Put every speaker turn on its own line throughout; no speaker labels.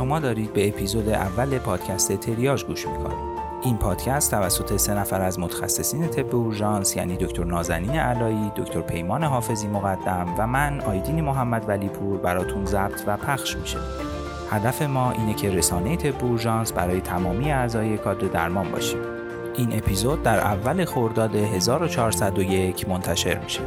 شما دارید به اپیزود اول پادکست تریاج گوش می‌کنید. این پادکست توسط سه نفر از متخصصین طب اورژانس یعنی دکتر نازنین علایی، دکتر پیمان حافظی مقدم و من آیدین محمد ولیپور براتون ضبط و پخش میشه. هدف ما اینه که رسانه طب اورژانس برای تمامی اعضای کادر درمان باشیم. این اپیزود در اول خرداد 1401 منتشر میشه.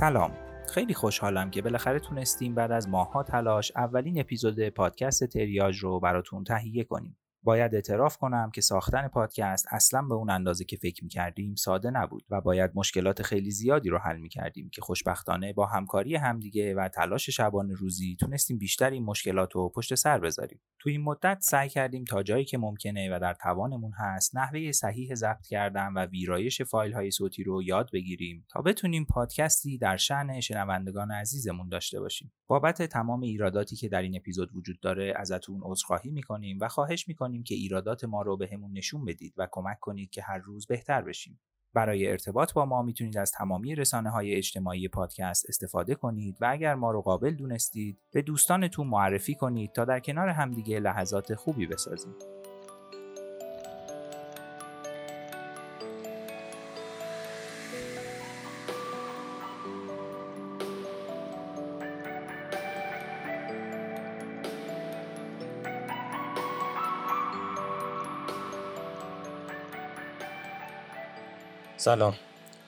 سلام. خیلی خوشحالم که بالاخره تونستیم بعد از ماهها تلاش اولین اپیزود پادکست تریاج رو براتون تهیه کنیم. باید اعتراف کنم که ساختن پادکست اصلا به اون اندازه که فکر می‌کردیم ساده نبود و باید مشکلات خیلی زیادی رو حل می‌کردیم که خوشبختانه با همکاری همدیگه و تلاش شبانه روزی تونستیم بیشتر این مشکلات رو پشت سر بذاریم. تو این مدت سعی کردیم تا جایی که ممکنه و در توانمون هست نحوه صحیح ضبط کردن و ویرایش فایل های صوتی رو یاد بگیریم تا بتونیم پادکستی در شأن شنوندگان عزیزمون داشته باشیم. بابت تمام ایراداتی که در این اپیزود وجود داره ازتون عذرخواهی می‌کنیم و خواهش می‌کنیم که ایرادات ما رو بهمون نشون بدید و کمک کنید که هر روز بهتر بشیم. برای ارتباط با ما می‌تونید از تمامی رسانه های اجتماعی پادکست استفاده کنید و اگر ما رو قابل دونستید به دوستانتون معرفی کنید تا در کنار همدیگه لحظات خوبی بسازیم.
سلام.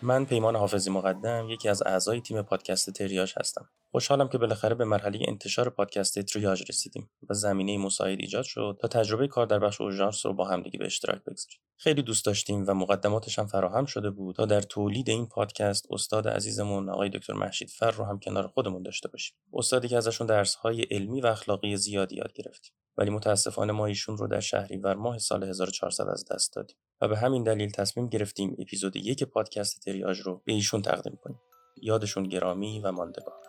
من پیمان حافظی مقدم یکی از اعضای تیم پادکست تریاج هستم. خوشحالم که بالاخره به مرحله انتشار پادکست تریاج رسیدیم و زمینه مساعد ایجاد شد تا تجربه کار در بخش اورژانس رو با همدیگه به اشتراک بگذاریم. خیلی دوست داشتیم و مقدماتش هم فراهم شده بود تا در تولید این پادکست استاد عزیزمون آقای دکتر محشید فر رو هم کنار خودمون داشته باشیم. استادی که ازشون درس‌های علمی و اخلاقی زیادی یاد گرفتیم. ولی متاسفانه ما ایشون رو در شهریور ماه سال 1400 از دست دادیم و به همین دلیل تصمیم گرفتیم اپیزود یک پادکست تریاج رو به ایشون تقدیم کنیم. یادشون گرامی و ماندگار.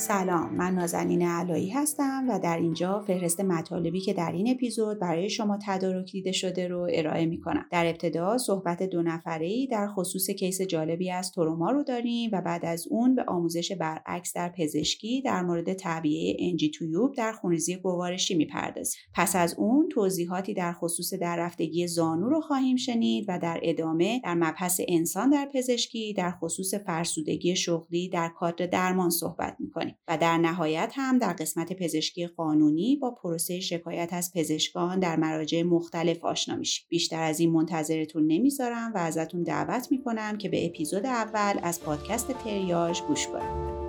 سلام من نازنین علایی هستم و در اینجا فهرست مطالبی که در این اپیزود برای شما تدارک دیده شده رو ارائه می کنم. در ابتدا صحبت دو نفره ای در خصوص کیس جالبی از تروما رو داریم و بعد از اون به آموزش برعکس در پزشکی در مورد تعبیه انجی تویوب در خونریزی گوارشی می‌پردازیم. پس از اون توضیحاتی در خصوص در رفتگی زانو رو خواهیم شنید و در ادامه در مبحث انسان در پزشکی در خصوص فرسودگی شغلی در کادر درمان صحبت می‌کنیم. و در نهایت هم در قسمت پزشکی قانونی با پروسه شکایت از پزشکان در مراجع مختلف آشنا میشیم. بیشتر از این منتظرتون نمی‌ذارم و ازتون دعوت می‌کنم که به اپیزود اول از پادکست تریاج گوش کنید.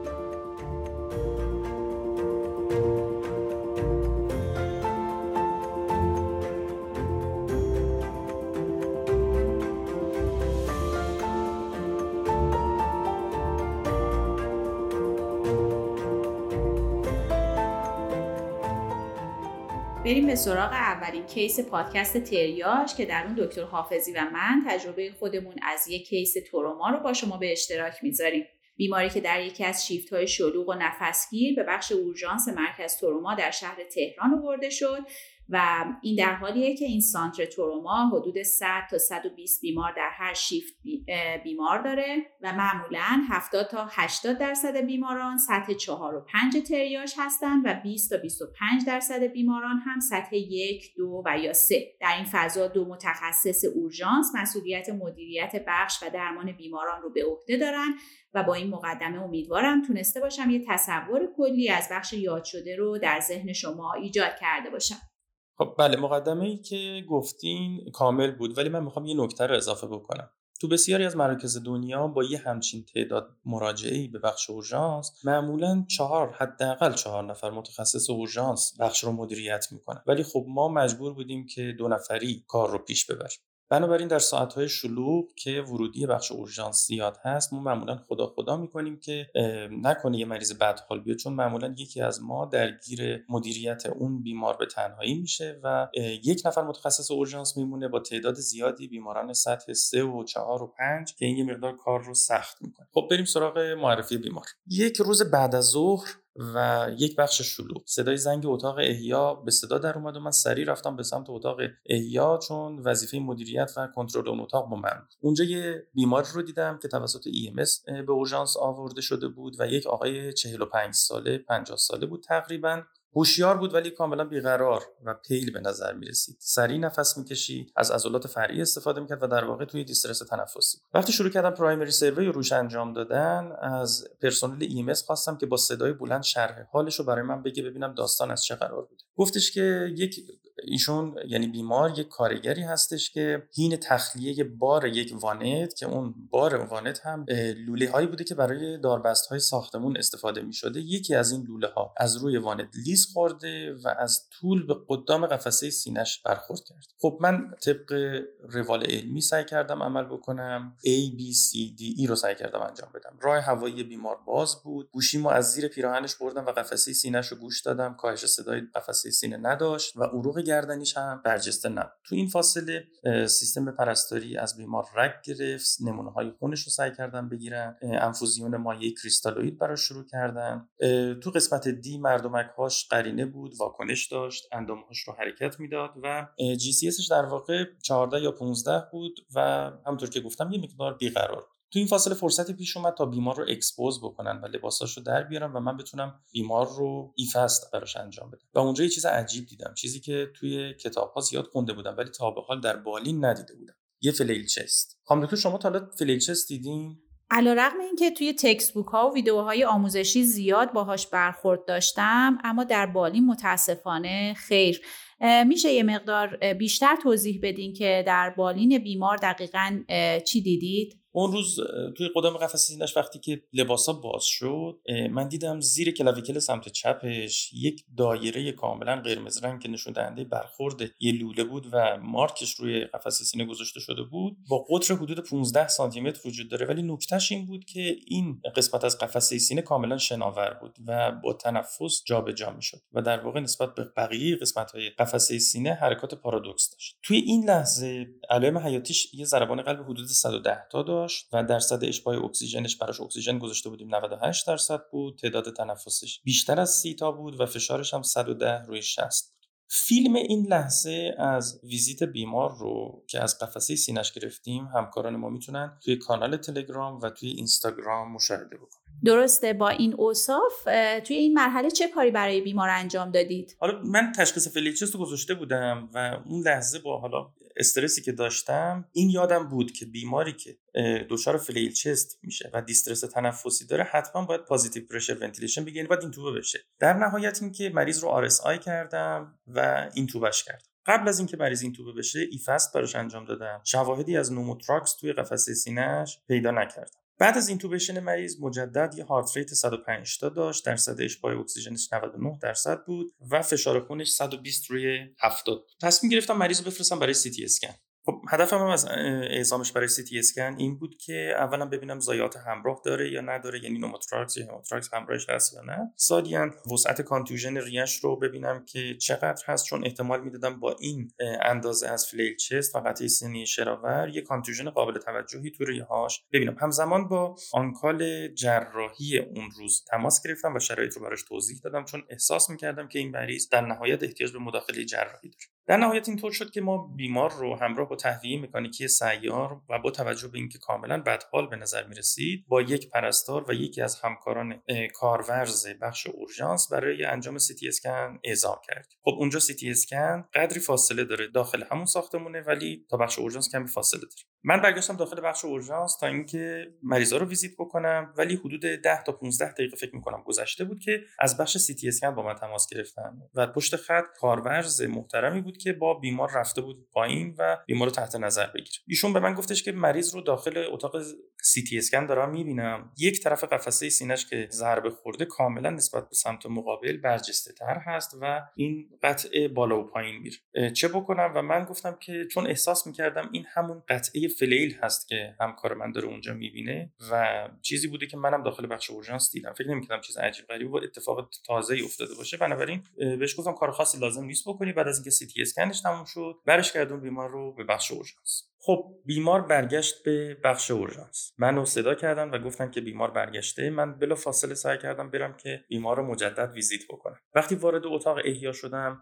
به سراغ اولین case پادکست تریاژ که در اون دکتر حافظی و من تجربه خودمون از یک case تروما رو با شما به اشتراک می‌ذاریم. بیماری که در یکی از شیفت های شلوغ و نفسگیر به بخش اورژانس مرکز تروما در شهر تهران آورده شد و این در حالیه که این center تروما حدود 100 تا 120 بیمار در هر شیفت بیمار داره و معمولا 70 تا 80 درصد بیماران سطح 4 و 5 تریاژ هستند و 20 تا 25 درصد بیماران هم سطح 1 2 و یا 3 در این فضا دو متخصص اورژانس مسئولیت مدیریت بخش و درمان بیماران رو به عهده دارن و با این مقدمه امیدوارم تونسته باشم یه تصور کلی از بخش یاد شده رو در ذهن شما ایجاد کرده باشم.
خب بله مقدمه ای که گفتین کامل بود ولی من می‌خوام یه نکته رو اضافه بکنم. تو بسیاری از مراکز دنیا با یه همچین تعداد مراجعه به بخش اورژانس معمولا چهار حداقل چهار نفر متخصص اورژانس بخش رو مدیریت می‌کنن. ولی خب ما مجبور بودیم که دو نفری کار رو پیش ببریم. بنابراین در ساعتهای شلوغ که ورودی بخش اورژانس زیاد هست ما معمولا خدا خدا می‌کنیم که نکنه یه مریض بدحال بیاد چون معمولا یکی از ما درگیر مدیریت اون بیمار به تنهایی میشه و یک نفر متخصص اورژانس میمونه با تعداد زیادی بیماران سطح 3 و 4 و 5 که این یه مقدار کار رو سخت می‌کنه. خب بریم سراغ معرفی بیمار. یک روز بعد از ظهر و یک بخش شلوغ. صدای زنگ اتاق احیا به صدا در اومد و من سریع رفتم به سمت اتاق احیا چون وظیفه مدیریت و کنترل اون اتاق با من اونجا یه بیمار رو دیدم که توسط EMS به اورژانس آورده شده بود و یک آقای 45 ساله 50 ساله بود تقریبا. هوشیار بود ولی کاملا بیقرار و پیل به نظر می رسید سریع نفس می‌کشید از عضلات فرعی استفاده می‌کرد و در واقع توی دیسترس تنفسی وقتی شروع کردم پرایمری سروی روش انجام دادن از پرسنل ایمس خواستم که با صدای بلند شرح حالش رو برای من بگه ببینم داستان از چه قرار بوده. گفتش که یک ایشون یعنی بیمار یک کارگری هستش که هین تخلیه بار یک وانت که اون بار وانت هم لوله هایی بوده که برای داربست های ساختمون استفاده می شده یکی از این لوله ها از روی وانت لیز خورده و از طول به قدام قفسه سینش برخورد کرد. خب من طبق روال علمی سعی کردم عمل بکنم. A B C D E رو سعی کردم انجام بدم. راه هوایی بیمار باز بود. گوشیمو از زیر پیراهنش بردم و قفسه سینش رو گوش دادم. کاهش صدای قفسه سینه نداشت و عروق گردنیش هم برجسته نبود. تو این فاصله سیستم پرستاری از بیمار رگ گرفت نمونه های خونش رو سعی کردن بگیرن انفوزیون مایع کریستالوئید براش شروع کردن. تو قسمت D مردمک هاش قرینه بود واکنش داشت اندامهاش رو حرکت می‌داد و GCS در واقع 14 یا 15 بود و همونطور که گفتم یه مقدار بیقرار تو این فاصله فرصتی پیش اومد تا بیمار رو expose بکنن و لباساش رو در بیارن و من بتونم بیمار رو eFAST براش انجام بدم. و اونجا یه چیز عجیب دیدم چیزی که توی کتاب ها زیاد خونده بودم ولی تا به حال در بالین ندیده بودم. یه فلیل چست. خانم دکتر شما تا حالا فلیل چست دیدین؟
علیرغم اینکه توی تکست بوک ها و ویدیوهای آموزشی زیاد باهاش برخورد داشتم اما در بالین متاسفانه خیر. میشه یه مقدار بیشتر توضیح بدین که در بالین بیمار دقیقا چی دیدید؟
اون روز توی قدام قفسه سینش وقتی که لباسا باز شد من دیدم زیر کلاویکل سمت چپش یک دایره کاملا قرمز رنگ که نشون دهنده برخورد یه لوله بود و مارکش روی قفسه سینه گذاشته شده بود. با قطر حدود 15 سانتی متر وجود داره ولی نکتهش این بود که این قسمت از قفسه سینه کاملا شناور بود و با تنفس جابجا جا می‌شد و در واقع نسبت به بقیه قسمت های قفسه سینه حرکات پارادوکس داشت. توی این لحظه علائم حیاتیش یه ضربان قلب حدود 110 تا و درصد اشباع اکسیژنش براش اکسیژن گذاشته بودیم 98 درصد بود. تعداد تنفسش بیشتر از سی تا بود و فشارش هم 110 روی 60 بود. فیلم این لحظه از ویزیت بیمار رو که از قفسه سینش گرفتیم همکاران ما می‌تونن توی کانال تلگرام و توی اینستاگرام مشاهده بکنن.
درسته. با این اوصاف توی این مرحله چه کاری برای بیمار انجام دادید؟
حالا من تشخیص flail chest رو گذاشته بودم و اون لحظه با حالا استرسی که داشتم این یادم بود که بیماری که دچار flail chest میشه و distress تنفسی داره حتما باید positive pressure ventilation بگیره باید اینتوبه بشه. در نهایت اینکه مریض رو RSI کردم و اینتوبه‌ش کردم. قبل از اینکه مریض اینتوبه بشه eFAST براش انجام دادم. شواهدی از pneumothorax توی قفسه سینهش پیدا نکردم. بعد از intubation مریض مجدد یه heart rate 105 تا داشت درصد اشباع اکسیژنش 99 درصد بود و فشار خونش 120 روی 70 تصمیم گرفتم مریض رو بفرستم برای سی تی اسکن. هدفم هم از اعزامش برای سی تی اسکن این بود که اولا ببینم ضایعات همراه داره یا نداره یعنی pneumothorax یا hemothorax همراهش هست یا نه. ثانیا وسعت contusion ریه‌ش رو ببینم که چقدر هست چون احتمال می‌دادم با این اندازه از flail chest و قطعه سینه شناور یه contusion قابل توجهی تو ریه‌هاش ببینم. همزمان با on-call جراحی اون روز تماس گرفتم و شرایط رو براش توضیح دادم چون احساس می‌کردم که این مریض در نهایت احتیاج به مداخله جراحی داره. در نهایت اینطور شد که ما بیمار رو همراه با تهویه مکانیکی سیار و با توجه به اینکه کاملا بدحال به نظر می رسید با یک پرستار و یکی از همکاران کارورز بخش اورژانس برای انجام سی تی اسکن اعزام کردیم. خب اونجا سی تی اسکن قدری فاصله داره داخل همون ساختمونه ولی تا بخش اورژانس کمی فاصله داره. من برگشتم داخل بخش اورژانس تا اینکه مریضا رو ویزیت بکنم ولی حدود 10 تا 15 دقیقه فکر می‌کنم گذشته بود که از بخش سی تی اسکن با من تماس گرفتن و پشت خط کارورز محترمی بود که با بیمار رفته بود پایین و بیمار رو تحت نظر بگیره. ایشون به من گفتش که مریض رو داخل اتاق سی تی اسکن دارم می‌بینم. یک طرف قفسه سینش که ضربه خورده کاملا نسبت به سمت مقابل برجسته تر هست و این قطعه بالا و پایین میره. چه بکنم؟ و من گفتم که چون احساس می‌کردم این همون قطعه flail هست که همکار من داره اونجا می‌بینه و چیزی بوده که منم داخل بخش اورژانس دیدم. فکر نمی‌کردم چیز عجیب غریبی بود اتفاق تازه افتاده باشه. بنابراین بهش گفتم کار خاصی لازم نیست بکنی. بعد از اینکه سی تی اسکنش تموم شد برش گردون بیمار رو به بخش اورژانس. خب بیمار برگشت به بخش اورژانس. منو صدا کردن و گفتن که بیمار برگشته. من بلا فاصله سعی کردم برم که بیمار رو مجدد ویزیت بکنم. وقتی وارد اتاق احیا شدم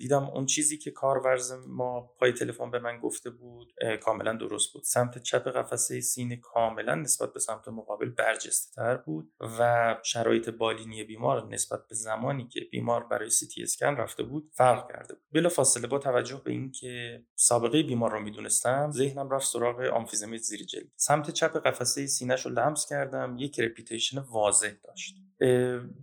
دیدم اون چیزی که کارورز ما پای تلفن به من گفته بود کاملا درست بود. سمت چپ قفسه سینه کاملا نسبت به سمت مقابل برجسته تر بود و شرایط بالینی بیمار نسبت به زمانی که بیمار برای سی تی اسکن رفته بود فرق کرده بود. بلا فاصله با توجه به اینکه سابقه بیمار رو می‌دونستم ذهنم رفت سراغ آمفیزم زیر جلدی. سمت چپ قفسه سینهش رو لمس کردم یک crepitation واضح داشت.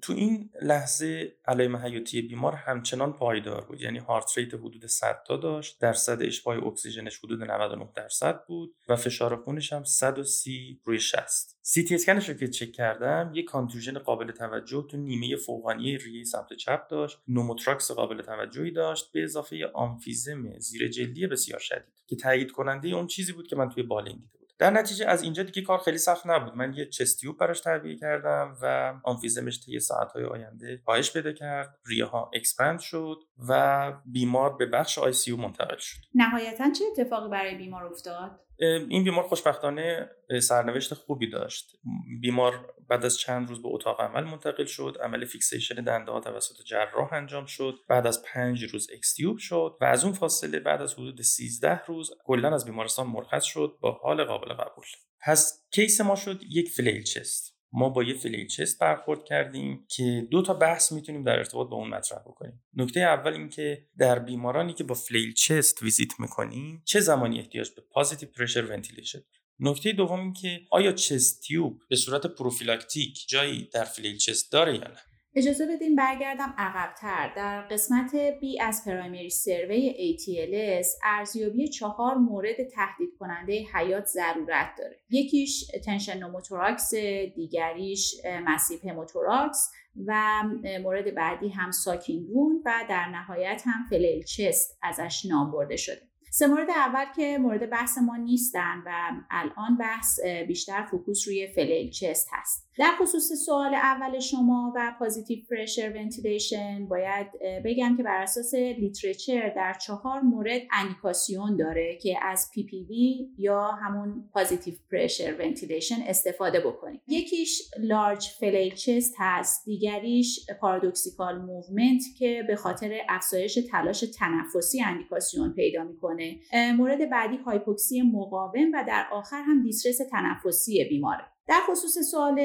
تو این لحظه علائم حیاتی بیمار همچنان پایدار بود یعنی heart rate حدود 100 تا داشت درصد اشباع اکسیژنش حدود 99 درصد بود و فشار خونش هم 130 روی 60 سی تی اسکنش رو که چک کردم یک contusion قابل توجه تو نیمه فوقانی ریه سمت چپ داشت pneumothorax قابل توجهی داشت به اضافه آمفیزم زیر جلدی بسیار شدید. که تایید کننده اون چیزی بود که من توی بالین دیدم در نتیجه از اینجا دیگه کار خیلی سخت نبود. من یه chest tube براش تعبیه کردم و آمفیزمش طی ساعتهای آینده کاهش پیدا کرد. ریه ها expand شد و بیمار به بخش ICU منتقل شد.
نهایتا چه اتفاقی برای بیمار افتاد؟
این بیمار خوشبختانه سرنوشت خوبی داشت. بیمار بعد از چند روز به اتاق عمل منتقل شد. عمل fixation دنده ها توسط جراح انجام شد. بعد از پنج روز extube شد و از اون فاصله بعد از حدود 13 روز کلا از بیمارستان مرخص شد. با حال قابل قبول. پس case ما شد یک flail chest. ما با یه flail chest برخورد کردیم که دو تا بحث می‌تونیم در ارتباط با اون مطرح بکنیم. نکته اول اینکه در بیمارانی که با flail chest ویزیت می‌کنیم چه زمانی احتیاج به positive pressure ventilation؟ نکته دوم این که آیا chest tube به صورت prophylactic جایی در flail chest داره یا نه؟
اجازه بدین برگردم عقبتر. در قسمت B از primary survey ATLS ارزیابی چهار مورد تهدید کننده حیات ضرورت داره. یکیش tension pneumothorax دیگریش massive hemothorax و مورد بعدی هم sucking wound و در نهایت هم flail chest ازش نام برده شده. سه مورد اول که مورد بحث ما نیستن و الان بحث بیشتر focus روی flail chest هست. در خصوص سوال اول شما و positive pressure ventilation باید بگم که بر اساس literature در چهار مورد اندیکاسیون داره که از PPV یا همون positive pressure ventilation استفاده بکنیم. یکیش large flail chest هست دیگریش paradoxical movement که به خاطر افزایش تلاش تنفسی اندیکاسیون پیدا می‌کنه. مورد بعدی هایپوکسی مقاوم و در آخر هم distress تنفسی بیماره. در خصوص سوال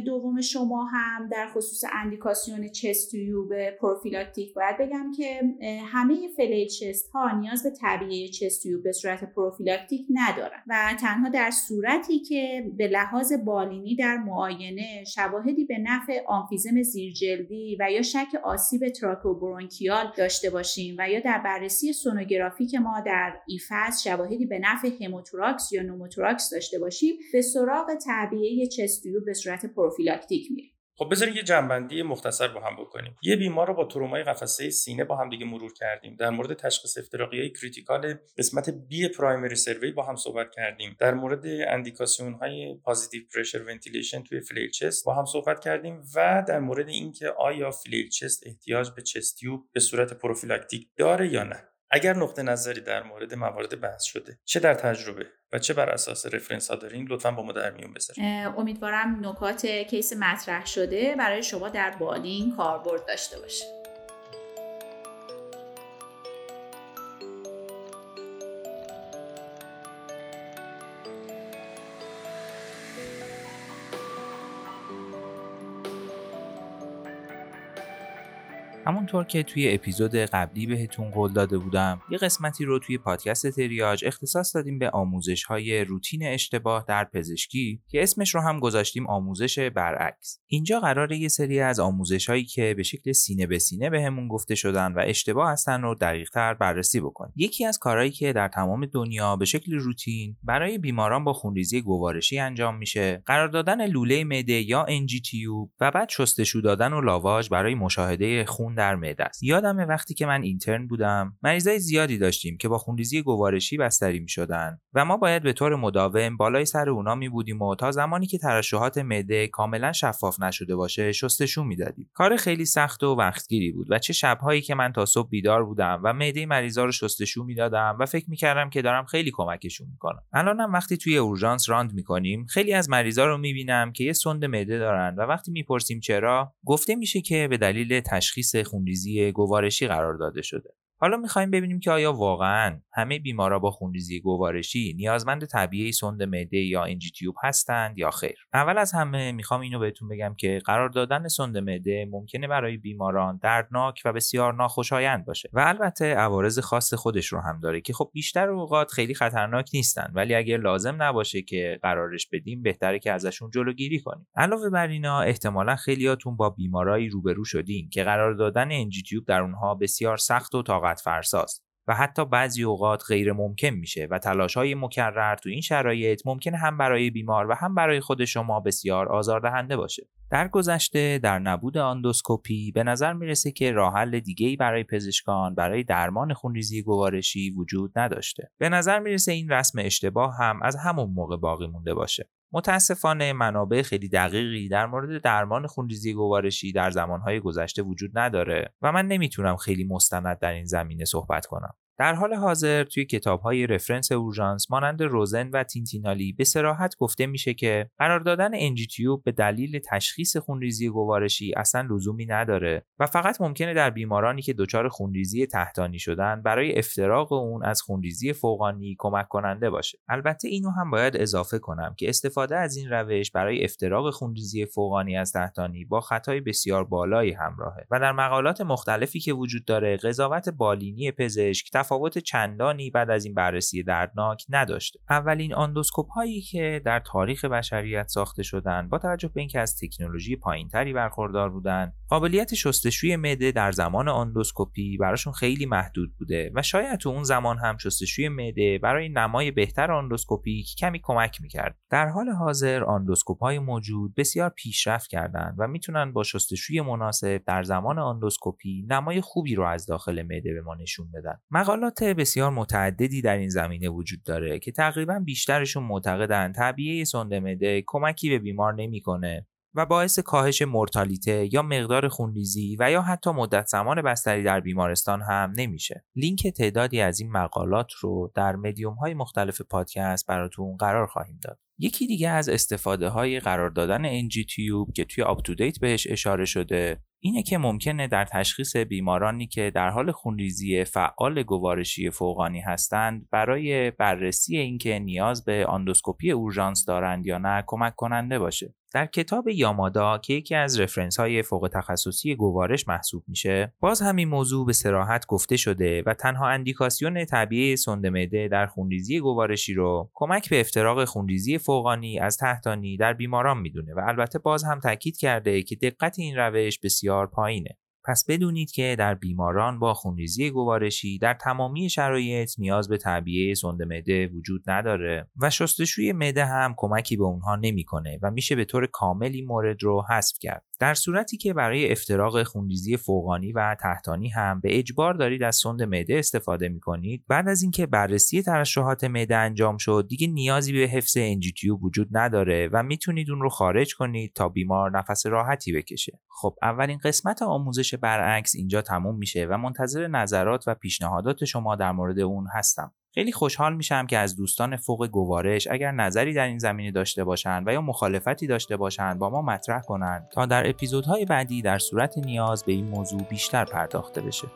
دوم شما هم در خصوص اندیکاسیون chest tube prophylactic باید بگم که همه flail chest ها نیاز به تعبیه chest tube به صورت prophylactic ندارن و تنها در صورتی که به لحاظ بالینی در معاینه شواهدی به نفع آمفیزم زیرجلدی و یا شک آسیب tracheobronchial داشته باشیم و یا در بررسی sonographic ما در eFAST شواهدی به نفع hemothorax یا pneumothorax داشته باشیم به سراغ تعبیه chest tube به صورت prophylactic میریم
خب بذارید یه جمع‌بندی مختصر با هم بکنیم. یه بیمار رو با ترومای قفسه سینه با هم دیگه مرور کردیم. در مورد تشخیص های critical قسمت B primary survey با هم صحبت کردیم. در مورد اندیکاسیون های positive pressure ventilation توی flail chest با هم صحبت کردیم و در مورد اینکه آیا flail chest احتیاج به chest tube به صورت prophylactic داره یا نه. اگر نقطه نظری در مورد موارد بحث شده چه در تجربه و چه بر اساس رفرنس ها دارین لطفا با ما در میون بذارید
امیدوارم نکات کیس مطرح شده. برای شما در بالین کاربرد داشته باشه.
همونطور که توی اپیزود قبلی بهتون قول داده بودم یه قسمتی رو توی پادکست تریاج اختصاص دادیم به آموزش های روتین اشتباه در پزشکی که اسمش رو هم گذاشتیم آموزش برعکس. اینجا قراره یه سری از آموزش هایی که به شکل سینه به سینه بهمون گفته شدن و اشتباه هستن رو دقیقتر بررسی بکنیم. یکی از کارهایی که در تمام دنیا به شکل روتین برای بیماران با خونریزی گوارشی انجام میشه قرار دادن لوله معده یا NGTU و بعد شستشو دادن و لاواژ برای مشاهده خون در معده است. یادم وقتی که من اینترن بودم مریضای زیادی داشتیم که با خونریزی گوارشی بستری می شدن و ما باید به طور مداوم بالای سر اونا می بودیم و تا زمانی که ترشحات معده کاملا شفاف نشده باشه شستشو می‌دادیم. کار خیلی سخت و وقتگیری بود و چه شبهایی که من تا صبح بیدار بودم و معده مریضا رو شستشو می‌دادم و فکر می‌کردم که دارم خیلی کمکشون می‌کنم. الانم وقتی توی اورژانس راند می‌کنیم خیلی از مریضا رو می‌بینم که یه سند معده دارن و وقتی می‌پرسیم چرا گفته میشه که به دلیل تشخیص خونریزی گوارشی قرار داده شده. حالا می‌خوایم ببینیم که آیا واقعا همه بیمارا با خونریزی گوارشی نیازمند طبیعی سند معده یا انجیتیوب هستند یا خیر؟ اول از همه می‌خوام اینو بهتون بگم که قرار دادن سند معده ممکنه برای بیماران دردناک و بسیار ناخوشایند باشه و البته عوارض خاص خودش رو هم داره که خب بیشتر اوقات خیلی خطرناک نیستن ولی اگر لازم نباشه که قرارش بدیم بهتره که ازشون جلوگیری کنیم. علاوه بر اینا احتمالا خیلیاتون با بیمارایی روبرو شدین که قرار دادن انجیتیوب در اونها بسیار سخت و طاقت فرساست و حتی بعضی اوقات غیر ممکن میشه و تلاش های مکرر تو این شرایط ممکن هم برای بیمار و هم برای خود شما بسیار آزاردهنده باشه. در گذشته در نبود آندوسکوپی به نظر می‌رسه که راه حل دیگه برای پزشکان برای درمان خونریزی گوارشی وجود نداشته. به نظر می‌رسه این رسم اشتباه هم از همون موقع باقی مونده باشه. متاسفانه منابع خیلی دقیقی در مورد درمان خونریزی گوارشی در زمانهای گذشته وجود نداره و من نمی‌تونم خیلی مستند در این زمینه صحبت کنم. در حال حاضر توی کتاب های رفرنس اورژانس مانند روزن و تینتینالی به سراحت گفته میشه که قرار دادن انجیتیوب به دلیل تشخیص خونریزی گوارشی اصلا لزومی نداره و فقط ممکنه در بیمارانی که دچار خونریزی تحتانی شدن برای افتراق اون از خونریزی فوقانی کمک کننده باشه. البته اینو هم باید اضافه کنم که استفاده از این روش برای افتراق خونریزی فوقانی از تحتانی با خطای بسیار بالایی همراهه و در مقالات مختلفی که وجود داره قضاوت بالینی پزشک تفاوت چندانی بعد از این بررسی دردناک نداشته. اولین آندوسکوپ هایی که در تاریخ بشریت ساخته شدن با توجه به اینکه از تکنولوژی پایینتری برخوردار بودن قابلیت شستشوی معده در زمان آندوسکوپی براشون خیلی محدود بوده و شاید تو اون زمان هم شستشوی معده برای نمای بهتر آندوسکوپی کمی کمک می‌کرد. در حال حاضر آندوسکوپ های موجود بسیار پیشرفت کردند و می‌تونن با شستشوی مناسب در زمان آندوسکوپی نمای خوبی رو از داخل معده به ما نشون بدن. مقالات بسیار متعددی در این زمینه وجود داره که تقریبا بیشترشون معتقدن طبیعه معده کمکی به بیمار نمی‌کنه و باعث کاهش مرتالیته یا مقدار خونریزی و یا حتی مدت زمان بستری در بیمارستان هم نمیشه. لینک تعدادی از این مقالات رو در مدیوم های مختلف پادکست براتون قرار خواهیم داد. یکی دیگه از استفاده های قرار دادن NG tube که توی آپ بهش اشاره شده اینه که ممکنه در تشخیص بیمارانی که در حال خونریزی فعال گوارشی فوقانی هستند برای بررسی اینکه نیاز به آندوسکوپی اورژانس دارند یا نه کمک کننده باشه. در کتاب یامادا که یکی از reference های فوق تخصصی گوارش محسوب میشه باز همین موضوع به صراحت گفته شده و تنها اندیکاسیون تعبیه سوند معده در خونریزی گوارشی رو کمک به افتراق خونریزی فوقانی از تحتانی در بیماران می‌دونه و البته باز هم تاکید کرده که دقت این روش بسیار پایینه. پس بدونید که در بیماران با خونریزی گوارشی در تمامی شرایط نیاز به تعبیه سند معده وجود نداره و شستشوی معده هم کمکی به اونها نمی‌کنه و میشه به طور کاملی مورد رو حذف کرد. در صورتی که برای افتراق خونریزی فوقانی و تحتانی هم به اجبار دارید از سند معده استفاده می‌کنید بعد از اینکه بررسی ترشحات معده انجام شد دیگه نیازی به حفظ انجیتیو وجود نداره و می‌تونید اون رو خارج کنید تا بیمار نفس راحتی بکشه. خب اولین قسمت آموزش برعکس اینجا تموم میشه و منتظر نظرات و پیشنهادات شما در مورد اون هستم. خیلی خوشحال میشم که از دوستان فوق گوارش اگر نظری در این زمینه داشته باشند و یا مخالفتی داشته باشند با ما مطرح کنند تا در اپیزودهای بعدی در صورت نیاز به این موضوع بیشتر پرداخته بشه.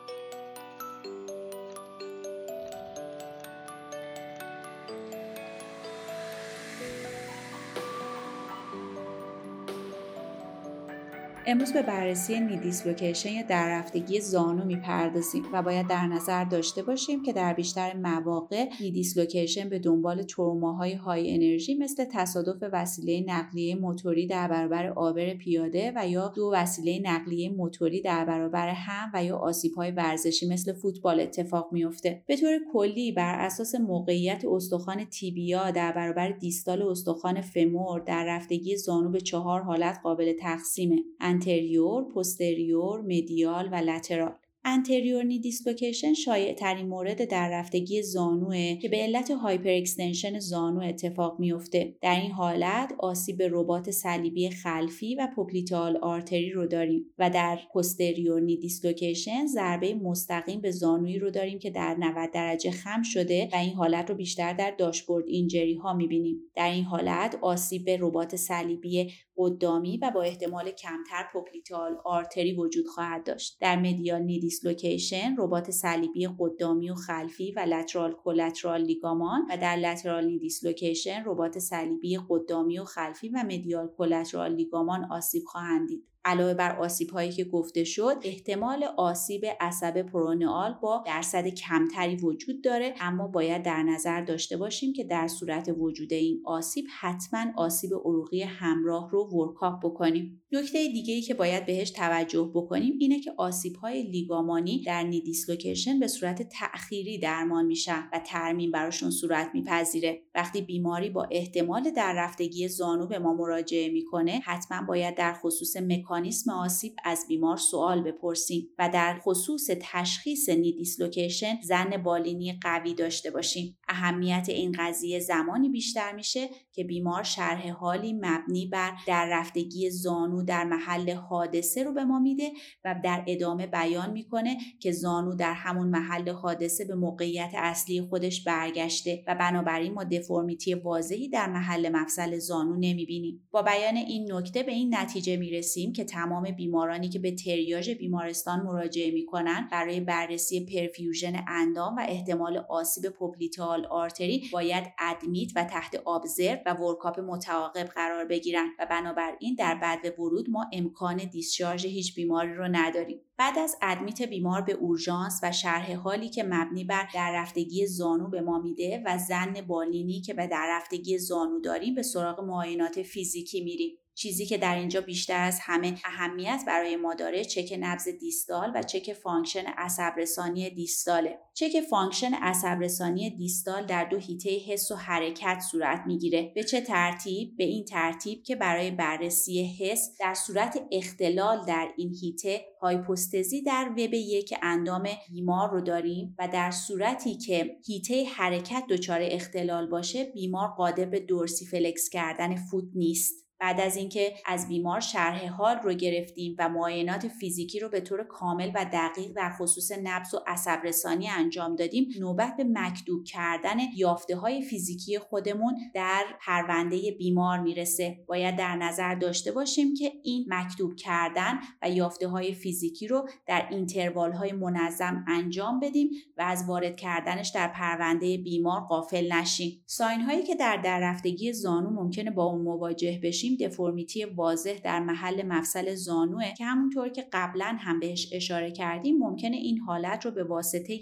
امروز به بررسی نیدیسلوکیشن یا دررفتگی زانو می‌پردازیم و باید در نظر داشته باشیم که در بیشتر مواقع نیدیسلوکیشن به دنبال تروماهای های انرژی مثل تصادف وسیله نقلیه موتوری در برابر آبر پیاده و یا دو وسیله نقلیه موتوری در برابر هم و یا های ورزشی مثل فوتبال اتفاق میافته. به طور کلی بر اساس موقعیت استخوان تیبیا در برابر دیستال استخوان فمور در رفتگی زانو به چهار حالت قابل تقسیمه. anterior، posterior، medial و lateral. anterior knee dislocation شایع ترین مورد در رفتگی زانوه که به علت hyperextension زانو اتفاق میفته. در این حالت آسیب رباط صلیبی خلفی و popliteal artery رو داریم و در posterior knee dislocation ضربه مستقیم به زانویی رو داریم که در 90 درجه خم شده و این حالت رو بیشتر در dashboard injury ها می‌بینیم. در این حالت آسیب رباط صلیبی قدامی و با احتمال کمتر popliteal artery وجود خواهد داشت. در medial knee dislocation رباط صلیبی قدامی و خلفی و lateral collateral لیگامان و در lateral dislocation رباط صلیبی قدامی و خلفی و medial collateral لیگامان آسیب خواهند دید. علاوه بر آسیب هایی که گفته شد احتمال آسیب عصب peroneal با درصد کمتری وجود داره. اما باید در نظر داشته باشیم که در صورت وجود این آسیب حتما آسیب عروقی همراه رو workup بکنیم. نکته دیگه ای که باید بهش توجه بکنیم اینه که آسیب های لیگامانی در knee dislocation به صورت تأخیری درمان میشن و ترمیم براشون صورت میپذیره. وقتی بیماری با احتمال در رفتگی زانو به ما مراجعه می‌کنه حتما باید در خصوص مکانیسم آسیب از بیمار سوال بپرسیم و در خصوص تشخیص نیدیسلوکیشن زن بالینی قوی داشته باشیم. اهمیت این قضیه زمانی بیشتر میشه که بیمار شرح حالی مبنی بر در رفتگی زانو در محل حادثه رو به ما میده و در ادامه بیان می‌کنه که زانو در همون محل حادثه به موقعیت اصلی خودش برگشته و بنابراین ما دفرمیتی واضحی در محل مفصل زانو نمی‌بینیم. با بیان این نکته به این نتیجه می‌رسیم که تمام بیمارانی که به تریاژ بیمارستان مراجعه می‌کنن برای بررسی perfusion اندام و احتمال آسیب popliteal artery باید admit و تحت observe و workup متعاقب قرار بگیرن و بنابراین در بدو ورود ما امکان discharge هیچ بیماری رو نداریم. بعد از admit بیمار به اورژانس و شرح حالی که مبنی بر در رفتگی زانو به ما میده و ظن بالینی که به در رفتگی زانو داریم به سراغ معاینات فیزیکی میریم. چیزی که در اینجا بیشتر از همه اهمیت برای ما داره چک نبض distal و چک function عصبرسانی distal ه. چک function عصبرسانی distal در دو حیطه حس و حرکت صورت می‌گیره. به چه ترتیب؟ به این ترتیب که برای بررسی حس در صورت اختلال در این هیته هایپوستزی در وب یک اندام بیمار رو داریم و در صورتی که هیته حرکت دچار اختلال باشه بیمار قادر به دورسی فلکس کردن فوت نیست. بعد از اینکه از بیمار شرح حال رو گرفتیم و معاینات فیزیکی رو به طور کامل و دقیق در خصوص نبض و عصب رسانی انجام دادیم نوبت به مکتوب کردن یافته های فیزیکی خودمون در پرونده بیمار می‌رسه. باید در نظر داشته باشیم که این مکتوب کردن و یافته های فیزیکی رو در اینتروال های منظم انجام بدیم و از وارد کردنش در پرونده بیمار قافل نشیم. ساین هایی که در دررفتگی زانو ممکنه با اون مواجه بشیم داشتیم دفرمیتی واضح در محل مفصل زانوه که همونطور که قبلا هم بهش اشاره کردیم ممکنه این حالت رو به واسطه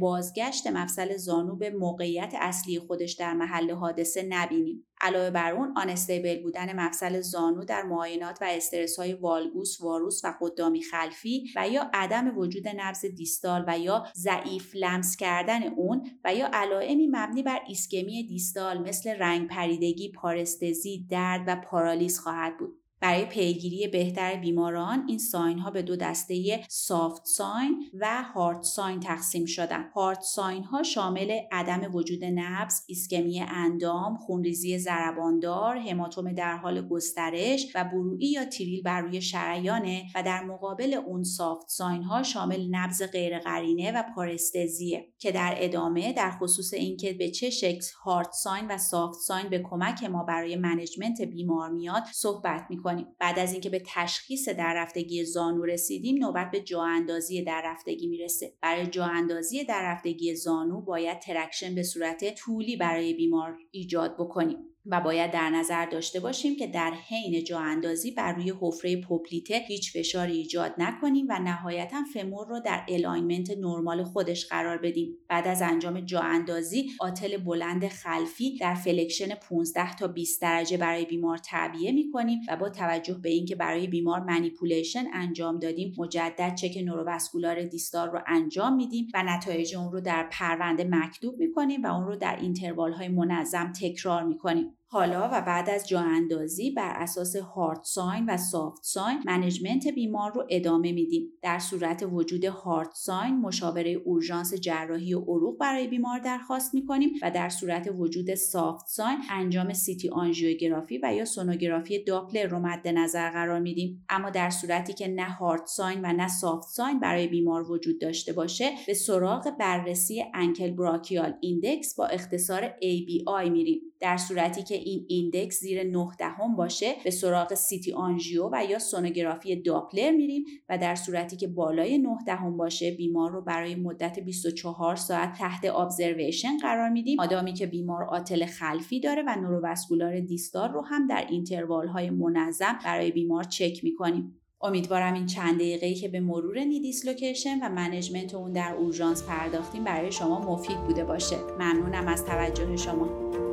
بازگشت مفصل زانو به موقعیت اصلی خودش در محل حادثه نبینیم. علاوه بر اون آنستیبل بودن مفصل زانو در معاینات و استرس های والگوس، واروس و قدامی خلفی و یا عدم وجود نبض دیستال و یا ضعیف لمس کردن اون و یا علائمی مبنی بر ایسکمی دیستال مثل رنگ پریدگی، پارستزی، درد و پارالیز خواهد بود. برای پیگیری بهتر بیماران این sign ها به دو دسته soft sign و hard sign تقسیم شدن. hard sign ها شامل عدم وجود نبض ایسکمی اندام خونریزی ضرباندار هماتوم در حال گسترش و bruit یا thrill بر روی شریانه و در مقابل اون soft sign ها شامل نبض غیرقرینه و پارستزیه که در ادامه در خصوص اینکه به چه شکل hard sign و soft sign به کمک ما برای management بیمار میاد صحبت می‌کنیم. بعد از اینکه به تشخیص در رفتگی زانو رسیدیم نوبت به جا اندازی در رفتگی می‌رسه. برای جا اندازی در رفتگی زانو باید traction به صورت طولی برای بیمار ایجاد بکنیم. و باید در نظر داشته باشیم که در حین جا اندازی بر روی حفره پوپلیته هیچ فشاری ایجاد نکنیم و نهایتا فمور رو در alignment نرمال خودش قرار بدیم. بعد از انجام جا اندازی آتل بلند خلفی در flexion 15 تا 20 درجه برای بیمار تعبیه می کنیم و با توجه به اینکه برای بیمار manipulation انجام دادیم مجدد چک neurovascular distal رو انجام میدیم و نتایج اون رو در پرونده مکتوب می کنیم و اون رو در interval های منظم تکرار می کنیم حالا و بعد از جا اندازی بر اساس hard sign و soft sign management بیمار رو ادامه میدیم. در صورت وجود hard sign مشاوره اورژانس جراحی و عروق برای بیمار درخواست می‌کنیم و در صورت وجود soft sign انجام سیتی آنژیوگرافی و یا سونوگرافی داپلر رو مد نظر قرار میدیم. اما در صورتی که نه hard sign و نه soft sign برای بیمار وجود داشته باشه به سراغ بررسی ankle brachial index به اختصار ABI میریم. در صورتی که این index زیر 9 دهم باشه به سراغ سیتی آنژیو و یا سونوگرافی داپلر میریم و در صورتی که بالای 9 دهم باشه بیمار رو برای مدت 24 ساعت تحت observation قرار میدیم. مادامی که بیمار آتل خلفی داره و neurovascular distal رو هم در interval های منظم برای بیمار چک می‌کنیم. امیدوارم این چند دقیقه‌ای که به مرور knee dislocation و management اون در اورژانس پرداختیم برای شما مفید بوده باشه. ممنونم از توجه شما.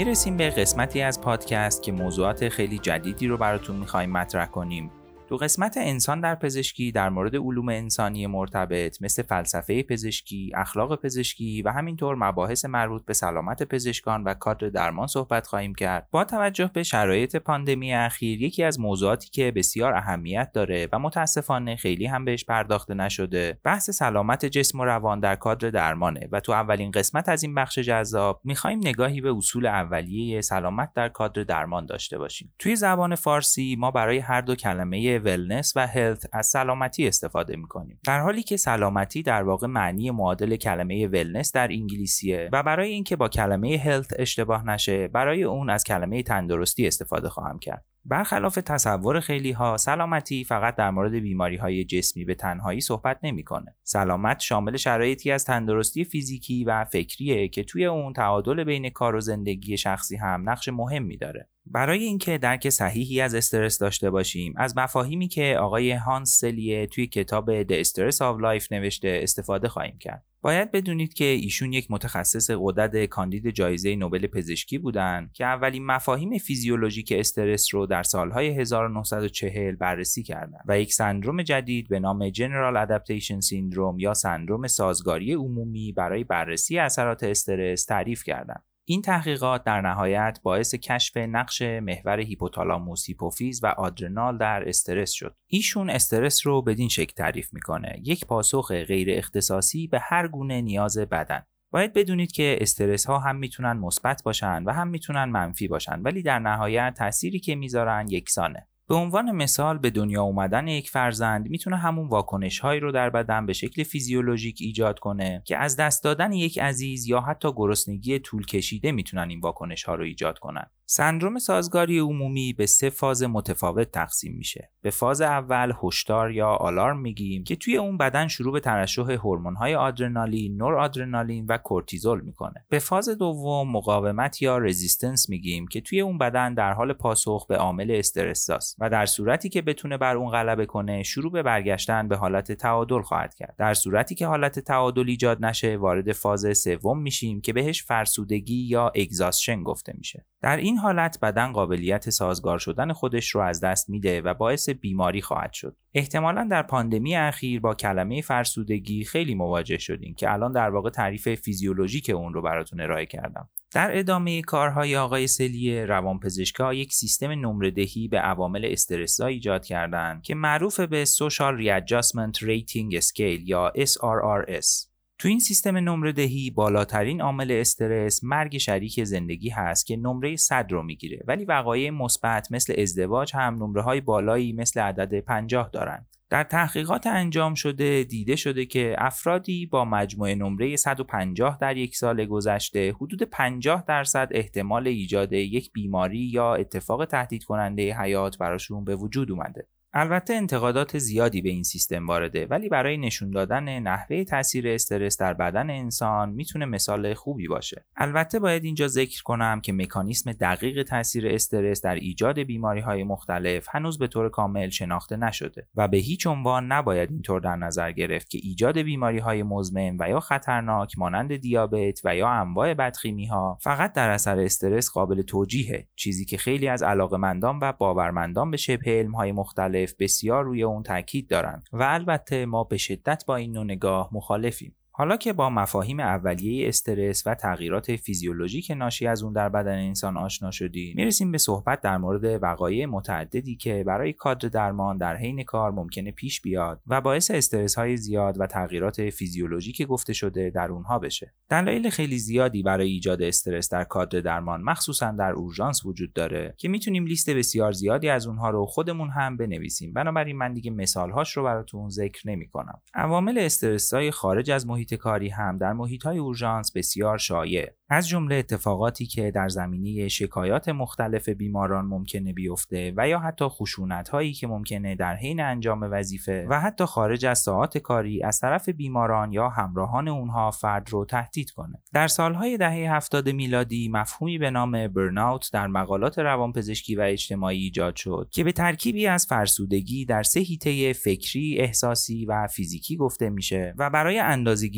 می‌رسیم به قسمتی از پادکست که موضوعات خیلی جدیدی رو براتون می‌خوایم مطرح کنیم. تو قسمت انسان در پزشکی در مورد علوم انسانی مرتبط مثل فلسفه پزشکی، اخلاق پزشکی و همینطور مباحث مربوط به سلامت پزشکان و کادر درمان صحبت خواهیم کرد. با توجه به شرایط پاندمی اخیر یکی از موضوعاتی که بسیار اهمیت داره و متاسفانه خیلی هم بهش پرداخته نشده، بحث سلامت جسم و روان در کادر درمانه و تو اولین قسمت از این بخش جذاب می‌خوایم نگاهی به اصول اولیه سلامت در کادر درمان داشته باشیم. توی زبان فارسی ما برای هر دو کلمه ولنس و هلت از سلامتی استفاده می‌کنیم در حالی که سلامتی در واقع معنی معادل کلمه ولنس در انگلیسیه و برای اینکه با کلمه هلت اشتباه نشه برای اون از کلمه تندرستی استفاده خواهم کرد برخلاف تصور خیلی ها سلامتی فقط در مورد بیماری های جسمی به تنهایی صحبت نمی‌کنه. سلامت شامل شرایطی از تندرستی فیزیکی و فکریه که توی اون تعادل بین کار و زندگی شخصی هم نقش مهمی داره. برای اینکه درک صحیحی از استرس داشته باشیم از مفاهیمی که آقای هانس سلیه توی کتاب The Stress of Life نوشته استفاده خواهیم کرد. باید بدونید که ایشون یک متخصص قدرت کاندید جایزه نوبل پزشکی بودند که اولین مفاهیم فیزیولوژیک استرس رو در سالهای 1940 بررسی کردند و یک سندروم جدید به نام General Adaptation Syndrome یا سندروم سازگاری عمومی برای بررسی اثرات استرس تعریف کردند. این تحقیقات در نهایت باعث کشف نقش محور هیپوتالاموس هیپوفیز و آدرنال در استرس شد. ایشون استرس رو بدین شکل تعریف می‌کنه. یک پاسخ غیر اختصاصی به هر گونه نیاز بدن. باید بدونید که استرس ها هم می‌تونن مثبت باشن و هم می‌تونن منفی باشن ولی در نهایت تأثیری که می‌ذارن یکسانه. به عنوان مثال به دنیا اومدن یک فرزند می‌تونه همون واکنش هایی رو در بدن به شکل فیزیولوژیک ایجاد کنه که از دست دادن یک عزیز یا حتی گرسنگی طول کشیده می‌تونن این واکنش ها رو ایجاد کنن. سندروم سازگاری عمومی به سه فاز متفاوت تقسیم میشه. به فاز اول هشدار یا آلارم میگیم که توی اون بدن شروع به ترشح هورمون‌های آدرنالین، نور آدرنالین و کورتیزول می‌کنه. به فاز دوم مقاومت یا resistance میگیم که توی اون بدن در حال پاسخ به عامل استرس و در صورتی که بتونه بر اون غلبه کنه شروع به برگشتن به حالت تعادل خواهد کرد. در صورتی که حالت تعادل ایجاد نشه وارد فاز سوم میشیم که بهش فرسودگی یا اگزاسشن گفته میشه. در این حالت بدن قابلیت سازگار شدن خودش رو از دست میده و باعث بیماری خواهد شد. احتمالا در پاندمی اخیر با کلمه فرسودگی خیلی مواجه شدیم که الان در واقع تعریف فیزیولوژیک اون رو براتون ارائه کردم. در ادامه کارهای آقای سلیه روانپزشکا یک سیستم نمردهی به عوامل استرسا ایجاد کردند که معروف به Social Readjustment Rating Scale یا SRRS تو این سیستم نمره دهی بالاترین عامل استرس مرگ شریک زندگی هست که نمره 100 رو می‌گیره ولی وقایع مثبت مثل ازدواج هم نمره های بالایی مثل عدد 50 دارن در تحقیقات انجام شده دیده شده که افرادی با مجموع نمره 150 در یک سال گذشته حدود 50 درصد احتمال ایجاد یک بیماری یا اتفاق تهدید کننده حیات براشون به وجود اومده. البته انتقادات زیادی به این سیستم وارده ولی برای نشون دادن نحوه تاثیر استرس در بدن انسان می‌تونه مثال خوبی باشه. البته باید اینجا ذکر کنم که مکانیسم دقیق تاثیر استرس در ایجاد بیماری های مختلف هنوز به طور کامل شناخته نشده و به هیچ عنوان نباید اینطور در نظر گرفت که ایجاد بیماری های مزمن و یا خطرناک مانند دیابت و یا انواع بدخیمی ها فقط در اثر استرس قابل توجیهه چیزی که خیلی از علاقمندان و باورمندان به شبه علم های مختلف بسیار روی اون تاکید دارند و البته ما به شدت با این نوع نگاه مخالفیم. حالا که با مفاهیم اولیه استرس و تغییرات فیزیولوژیک ناشی از اون در بدن انسان آشنا شدیم می‌رسیم به صحبت در مورد وقایع متعددی که برای کادر درمان در حین کار ممکنه پیش بیاد و باعث استرس های زیاد و تغییرات فیزیولوژیک گفته شده در اونها بشه. دلایل خیلی زیادی برای ایجاد استرس در کادر درمان مخصوصا در اورژانس وجود داره که می‌تونیم لیست بسیار زیادی از اونها رو خودمون هم بنویسیم. بنابراین من دیگه مثالهاش رو براتون ذکر نمی‌کنم. عوامل استرس های خارج از محیط کاری هم در محیط های اورژانس بسیار شایع. از جمله اتفاقاتی که در زمینه شکایات مختلف بیماران ممکنه بیفته و یا حتی خشونت هایی که ممکنه در حین انجام وظیفه و حتی خارج از ساعات کاری از طرف بیماران یا همراهان اونها فرد رو تهدید کنه. در سالهای دهه 70 میلادی مفهومی به نام برناوت در مقالات روانپزشکی و اجتماعی ایجاد شد که به ترکیبی از فرسودگی در سه حیطه فکری، احساسی و فیزیکی گفته میشه و برای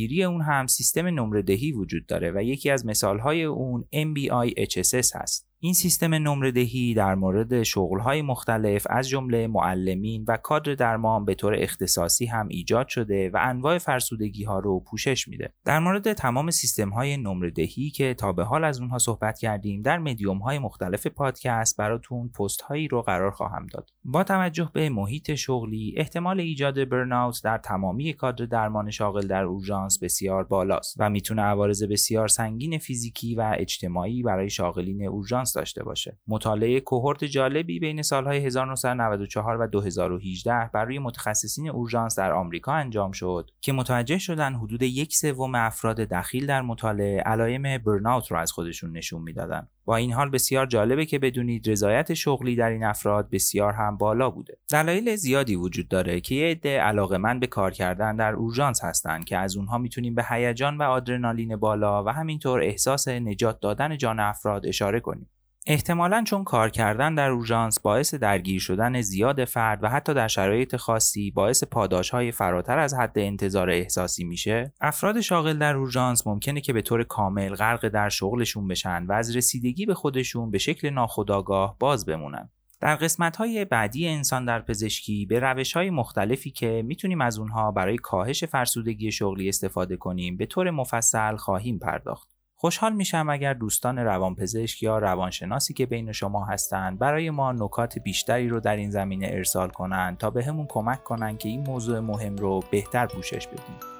اندازه‌گیری اون هم سیستم نمره دهی وجود داره و یکی از مثالهای اون MBI HSS هست. این سیستم نمره دهی در مورد شغلهای مختلف از جمله معلمین و کادر درمان به طور اختصاصی هم ایجاد شده و انواع فرسودگی ها رو پوشش میده. در مورد تمام سیستم های نمره دهی که تا به حال از اونها صحبت کردیم در مدیوم های مختلف پادکست براتون پست هایی رو قرار خواهم داد. با توجه به محیط شغلی احتمال ایجاد برناوت در تمامی کادر درمان شاغل در اورژانس بسیار بالاست و می‌تونه عوارض بسیار سنگین فیزیکی و اجتماعی برای شاغلین اورژانس داشته باشه. مطالعه کوهورت جالبی بین سالهای 1994 و 2018 برای متخصصین اورژانس در آمریکا انجام شد که متوجه شدن حدود یک سوم افراد دخیل در مطالعه علائم برناوت رو از خودشون نشون می‌دادن. با این حال بسیار جالبه که بدونید رضایت شغلی در این افراد بسیار هم بالا بوده. دلایل زیادی وجود داره که یه عده علاقمند به کار کردن در اورژانس هستند که از اونها می‌تونیم به هیجان و آدرنالین بالا و همینطور احساس نجات دادن جان افراد اشاره کنیم. احتمالا چون کار کردن در اورژانس باعث درگیر شدن زیاد فرد و حتی در شرایط خاصی باعث پاداش های فراتر از حد انتظار احساسی میشه افراد شاغل در اورژانس ممکنه که به طور کامل غرق در شغلشون بشن و از رسیدگی به خودشون به شکل ناخودآگاه باز بمونن در قسمت های بعدی انسان در پزشکی به روش های مختلفی که می‌تونیم از اونها برای کاهش فرسودگی شغلی استفاده کنیم به طور مفصل خواهیم پرداخت. خوشحال میشم اگر دوستان روانپزشک یا روانشناسی که بین شما هستند برای ما نکات بیشتری رو در این زمینه ارسال کنند تا بهمون به کمک کنند که این موضوع مهم رو بهتر پوشش بدیم.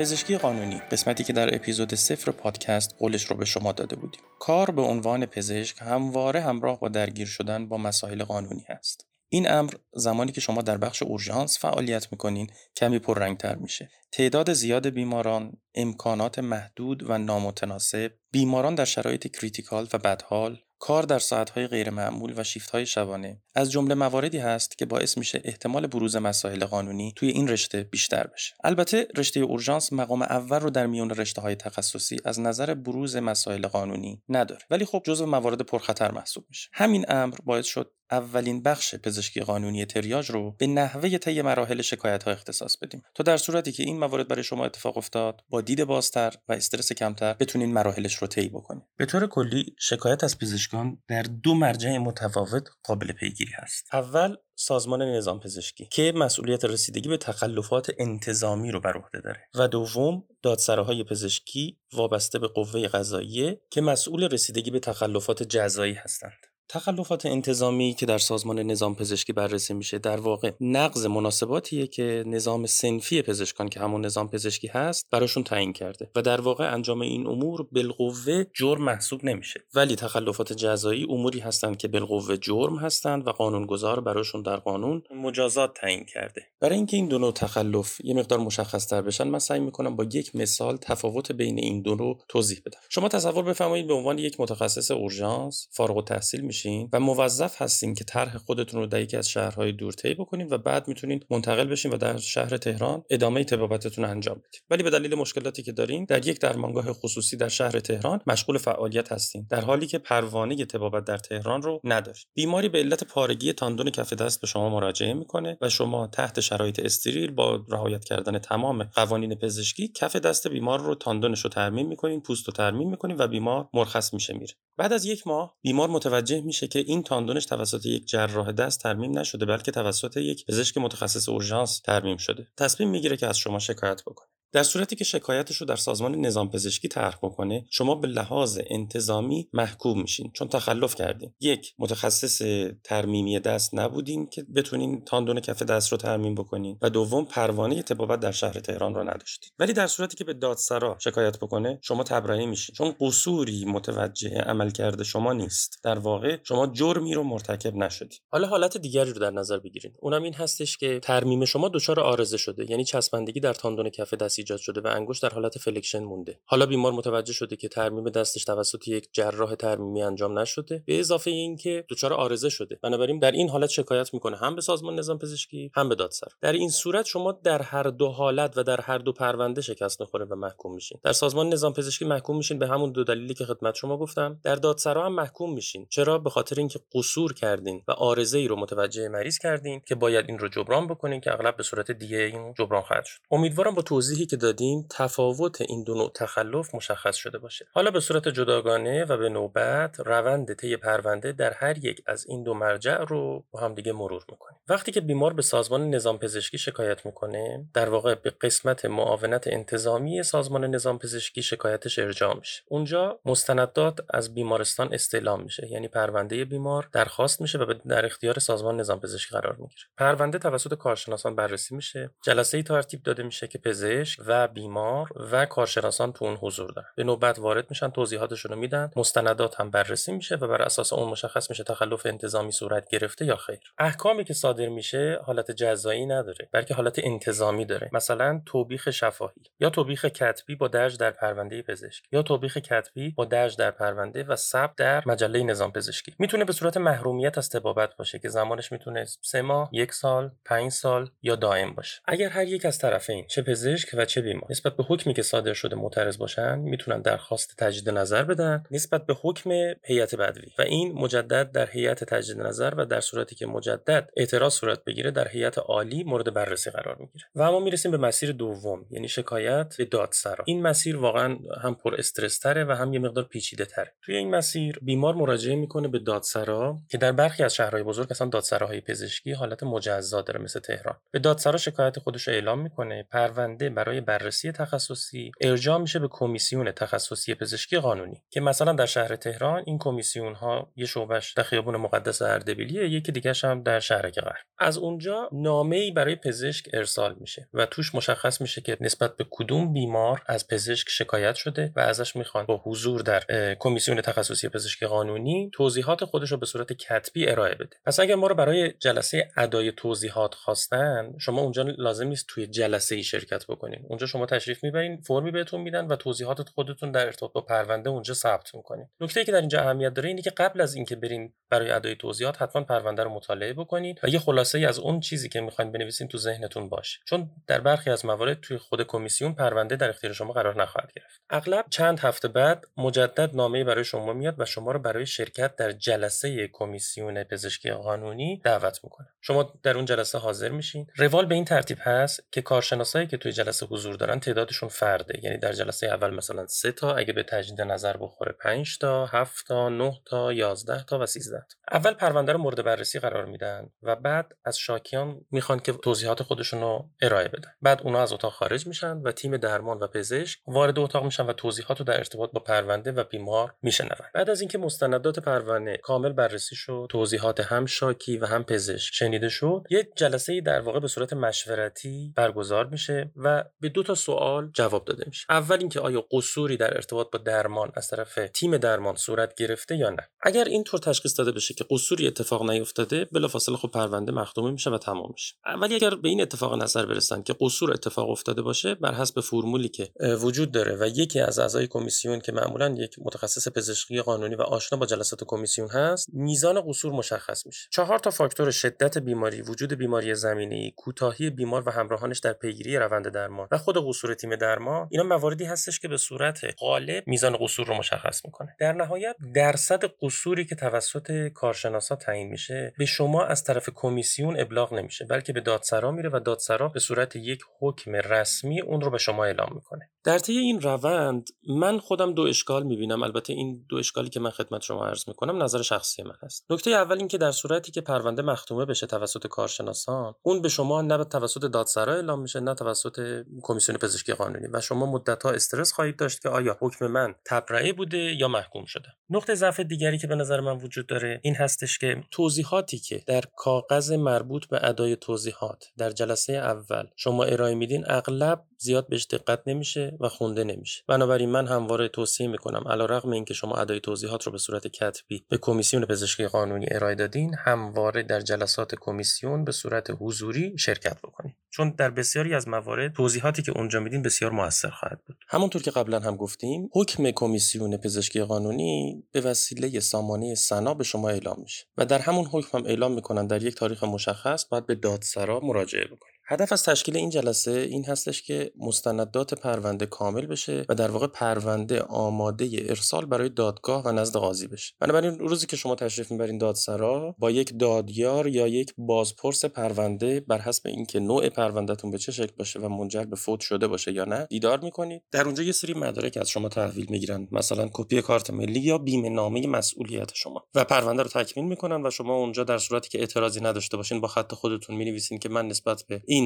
پزشکی قانونی قسمتی که در اپیزود صفر پادکست قولش رو به شما داده بودیم. کار به عنوان پزشک همواره همراه با درگیر شدن با مسائل قانونی هست. این امر زمانی که شما در بخش اورژانس فعالیت می‌کنین کمی پررنگتر میشه. تعداد زیاد بیماران امکانات محدود و نامتناسب بیماران در شرایط critical و بدحال کار در ساعت‌های غیرمعمول و شیفت‌های شبانه از جمله مواردی هست که باعث میشه احتمال بروز مسائل قانونی توی این رشته بیشتر بشه. البته رشته اورژانس مقام اول رو در میون رشته تخصصی از نظر بروز مسائل قانونی نداره ولی خب جزو موارد پرخطر محسوب میشه. همین امر باعث شد اولین بخش پزشکی قانونی تریاژ رو به نحوه طی مراحل شکایت ها اختصاص بدیم تا در صورتی که این موارد برای شما اتفاق افتاد با دید بازتر و استرس کمتر بتونین مراحلش رو طی بکنید به طور کلی شکایت از پزشکان در دو مرجع متفاوت قابل پیگیری هست. اول سازمان نظام پزشکی که مسئولیت رسیدگی به تخلفات انتظامی رو بر عهده داره. و دوم دادسراهای پزشکی وابسته به قوه قضاییه که مسئول رسیدگی به تخلفات جزایی هستند. تخلفات انتظامی که در سازمان نظام پزشکی بررسی میشه در واقع نقض مناسباتیه که نظام سنفی پزشکان که همون نظام پزشکی هست براشون تعیین کرده و در واقع انجام این امور بالقوه جرم محسوب نمیشه. ولی تخلفات جزایی اموری هستند که بالقوه جرم هستند و قانونگذار براشون در قانون مجازات تعیین کرده. برای اینکه این دو نوع تخلف یه مقدار مشخص تر بشن من سعی می‌کنم با یک مثال تفاوت بین این دو رو توضیح بدم. شما تصور بفرمایید به عنوان یک متخصص اورژانس فارغ التحصیل میشین و موظف هستین که طرح خودتون رو در یکی از شهرهای دور طی بکنین و بعد می‌تونین منتقل بشین و در شهر تهران ادامه طبابتتون انجام بدین. ولی به دلیل مشکلاتی که دارین در یک درمانگاه خصوصی در شهر تهران مشغول فعالیت هستین. در حالی که پروانه طبابت در تهران رو ندارید بیماری به علت پارگی تاندون کف دست به شما مراجعه می‌کنه و شما تحت شرایط استریل با رعایت کردن تمام قوانین پزشکی کف دست بیمار رو تاندونش رو ترمیم می‌کنین پوست رو ترمیم می‌کنین و بیمار مرخص میشه میره. بعد از یک ماه بیمار متوجه میشه که این تاندونش توسط یک جراح دست ترمیم نشده بلکه توسط یک پزشک متخصص اورژانس ترمیم شده. تصمیم می‌گیره که از شما شکایت بکنه. در صورتی که شکایتش رو در سازمان نظام پزشکی طرح بکنه شما به لحاظ انتظامی محکوم میشین چون تخلف کردین. یک متخصص ترمیمی دست نبودین که بتونین تاندون کف دست رو ترمیم بکنین. و دوم پروانه طبابت در شهر تهران رو نداشتین. ولی در صورتی که به دادسرا شکایت بکنه شما تبرئه میشین. چون قصوری متوجه عملکرد شما نیست. در واقع شما جرمی رو مرتکب نشدید حالا حالت دیگری رو در نظر بگیرید اونم این هستش که ترمیم شما دچار عارضه شده. یعنی چسبندگی در تاندون کف دست ایجاد شده و انگشت در حالت flexion مونده. حالا بیمار متوجه شده که ترمیم دستش توسط یک جراح ترمیمی انجام نشده. به اضافه اینکه دچار عارضه شده. بنابراین در این حالت شکایت می‌کنه. هم به سازمان نظام پزشکی هم به دادسر. در این صورت شما در هر دو حالت و در هر دو پرونده شکست می‌خوره و محکوم میشین. در سازمان نظام پزشکی محکوم میشین به همون دو دلیلی که خدمت شما گفتم. در دادسرا هم محکوم میشین. چرا؟ به خاطر اینکه قصور کردین و آرزه ای رو متوجه مریض کردین که باید این رو جبران بکنین که اغلب به صورت دیگه این جبران خواهد شد. امیدوارم با توضیحی که دادیم تفاوت این دو نوع تخلف مشخص شده باشه. حالا به صورت جداگانه و به نوبت روند طی پرونده در هر یک از این دو مرجع رو با هم دیگه مرور می‌کنیم. وقتی که بیمار به سازمان نظام پزشکی شکایت می‌کنه در واقع به قسمت معاونت انتظامی سازمان نظام پزشکی شکایتش ارجاع میشه. اونجا مستندات از بیمارستان استعلام میشه. یعنی پرونده بیمار درخواست میشه و در اختیار سازمان نظام پزشکی قرار می‌گیره. پرونده توسط کارشناسان بررسی میشه. جلسه ای ترتیب داده میشه که پزشک و بیمار و کارشناسان تو اون حضور دارن. به نوبت وارد میشن توضیحاتشون رو میدن. مستندات هم بررسی میشه و بر اساس اون مشخص میشه تخلف انتظامی صورت گرفته یا خیر. احکامی که صادر میشه حالت جزایی نداره بلکه حالت انتظامی داره. مثلا توبیخ شفاهی یا توبیخ کتبی با درج در پرونده پزشک یا توبیخ کتبی با درج در پرونده و ثبت در مجله نظام پزشکی. می‌تونه به صورت محرومیت از طبابت باشه که زمانش می‌تونه سه ماه یک سال پنج سال یا دائم باشه. اگر هر یک از طرفین چه پزشک و چه بیمار. نسبت به حکمی که صادر شده معترض باشن می‌تونن درخواست تجدید نظر بدن نسبت به حکم هیئت بدوی. و این مجدد در هیئت تجدید نظر و در صورتی که مجدد اعتراض صورت بگیره در هیئت عالی مورد بررسی قرار می‌گیره. و اما می‌رسیم به مسیر دوم یعنی شکایت به دادسرا. این مسیر واقعا هم پر استرس تره و هم یه مقدار پیچیده تره. توی این مسیر بیمار مراجعه می‌کنه به دادسرا که در برخی از شهرهای بزرگ اصلا دادسراهای پزشکی حالت مجزا داره مثل تهران. به دادسرا شکایت خودش اعلام می‌کنه پرونده برای بررسی تخصصی ارجاع میشه به کمیسیون تخصصی پزشکی قانونی که مثلا در شهر تهران این کمیسیون ها یه شعبش در خیابون مقدس اردبیلیه یکی دیگه هم در شهرک غرب. از اونجا نامه ای برای پزشک ارسال میشه و توش مشخص میشه که نسبت به کدوم بیمار از پزشک شکایت شده و ازش می‌خوان با حضور در کمیسیون تخصصی پزشکی قانونی توضیحات خودش رو به صورت کتبی ارائه بده. پس اگر ما رو برای جلسه ادای توضیحات خواستن شما اونجا لازم نیست توی جلسه ای شرکت بکنین. اونجا شما تشریف می‌برین فرمی بهتون میدن و توضیحات خودتون در ارتباط با پرونده اونجا ثبت می‌کنین. نکته که در اینجا اهمیت داره اینه که قبل از اینکه برین برای ادای توضیحات حتما پرونده رو مطالعه بکنید و یه خلاصه ای از اون چیزی که می‌خواین بنویسین تو ذهنتون باشه. چون در برخی از موارد توی خود کمیسیون پرونده در اختیار شما قرار نخواهد گرفت. اغلب چند هفته بعد مجدد نامه برای شما میاد و شما رو برای شرکت در جلسه کمیسیون پزشکی قانونی دعوت می‌کنه. شما در اون جلسه حاضر میشین. روال به این ترتیب هست که کارشناسایی که توی جلسه حضور دارن تعدادشون فرده. یعنی در جلسه اول مثلا سه تا اگه به تجدید نظر بخوره 5 تا 7 تا 9 تا 11 تا و 13 تا. اول پرونده رو مورد بررسی قرار میدن و بعد از شاکیان می‌خوان که توضیحات خودشون رو ارائه بدن. بعد اونا از اتاق خارج میشن و تیم درمان و پزشک وارد اتاق میشن و توضیحات رو در ارتباط با پرونده و بیمار میشنون. بعد از اینکه مستندات پرونده کامل بررسی شد توضیحات هم شاکی و هم پزشک شنیده شد یک جلسه در واقع به صورت مشورتی برگزار میشه و به دو تا سوال جواب داده میشه. اول اینکه آیا قصوری در ارتباط با درمان از طرف تیم درمان صورت گرفته یا نه؟ اگر اینطور تشخیص داده بشه که قصوری اتفاق نیفتاده بلافاصله خب پرونده مختومه میشه و تمام میشه. ولی اگر به این اتفاق نظر برسن که قصور اتفاق افتاده باشه بر حسب فرمولی که وجود داره و یکی از اعضای کمیسیون که معمولا یک متخصص پزشکی قانونی و آشنا با جلسات کمیسیون هست میزان قصور مشخص میشه. چهار تا فاکتور شدت بیماری وجود بیماری زمینی کوتاهی بیمار و همراهانش در پیگیری روند درمان. و خود قصور تیم درمان اینا مواردی هستش که به صورت غالب میزان قصور رو مشخص می‌کنه. در نهایت درصد قصوری که توسط کارشناسا تعیین میشه به شما از طرف کمیسیون ابلاغ نمیشه بلکه به دادسرا میره و دادسرا به صورت یک حکم رسمی اون رو به شما اعلام می‌کنه. در طی این روند من خودم دو اشکال می‌بینم. البته این دو اشکالی که من خدمت شما عرض می‌کنم نظر شخصی من هست. نکته اول این که در صورتی که پرونده مختومه بشه توسط کارشناسان اون به شما نه توسط دادسرا اعلام میشه نه توسط کمیسیون پزشکی قانونی و شما مدت ها استرس خواهید داشت که آیا حکم من تبرئه بوده یا محکوم شده. نقطه ضعف دیگری که به نظر من وجود داره این هستش که توضیحاتی که در کاغذ مربوط به ادای توضیحات در جلسه اول شما ارائه میدین اغلب زیاد بهش دقت نمیشه و خونده نمیشه. بنابراین من همواره توصیه می‌کنم علیرغم اینکه شما ادای توضیحات رو به صورت کتبی به کمیسیون پزشکی قانونی ارائه دادین همواره در جلسات کمیسیون به صورت حضوری شرکت بکنید. چون در بسیاری از موارد توضیحاتی که اونجا میدین بسیار موثر خواهد بود. همونطور که قبلا هم گفتیم حکم کمیسیون پزشکی قانونی به وسیله سامانه سنا به شما اعلام میشه و در همون حکم هم اعلام می‌کنن در یک تاریخ مشخص باید به دادسرا مراجعه بکنید هدف از تشکیل این جلسه این هستش که مستندات پرونده کامل بشه و در واقع پرونده آماده ارسال برای دادگاه و نزد قاضی بشه. بنابراین روزی که شما تشریف می‌برین دادسرا با یک دادیار یا یک بازپرس پرونده بر حسب اینکه نوع پروندهتون به چه شکل باشه و منجر به فوت شده باشه یا نه دیدار می‌کنید. در اونجا یه سری مدارک از شما تحویل می‌گیرن. مثلا کپی کارت ملی یا بیمه نامه مسئولیت شما. و پرونده رو تکمیل می‌کنن و شما اونجا در صورتی که اعتراضی نداشته باشین با خط خودتون می‌نویسین که من نسبت به این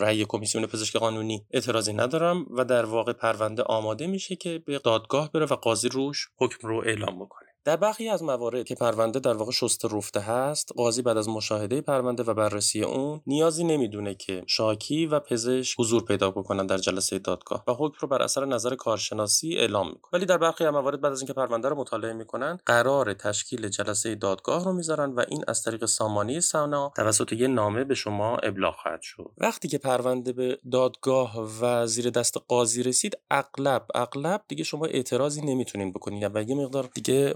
رأی کمیسیون پزشک قانونی اعتراضی ندارم و در واقع پرونده آماده میشه که به دادگاه بره و قاضی روش حکم رو اعلام بکنه. در برخی از موارد که پرونده در واقع شسته رفته هست قاضی بعد از مشاهده پرونده و بررسی اون نیازی نمی‌دونه که شاکی و پزشک حضور پیدا بکنن در جلسه دادگاه و حکم رو بر اثر نظر کارشناسی اعلام می‌کنه ولی در برخی از موارد بعد از اینکه پرونده رو مطالعه می‌کنن قرار تشکیل جلسه دادگاه رو می‌ذارن و این از طریق سامانه سنا توسط یه نامه به شما ابلاغ خواهد شد. وقتی که پرونده به دادگاه و زیر دست قاضی رسید اغلب اغلب دیگه شما اعتراضی نمی‌تونین بکنید و یه مقدار دیگه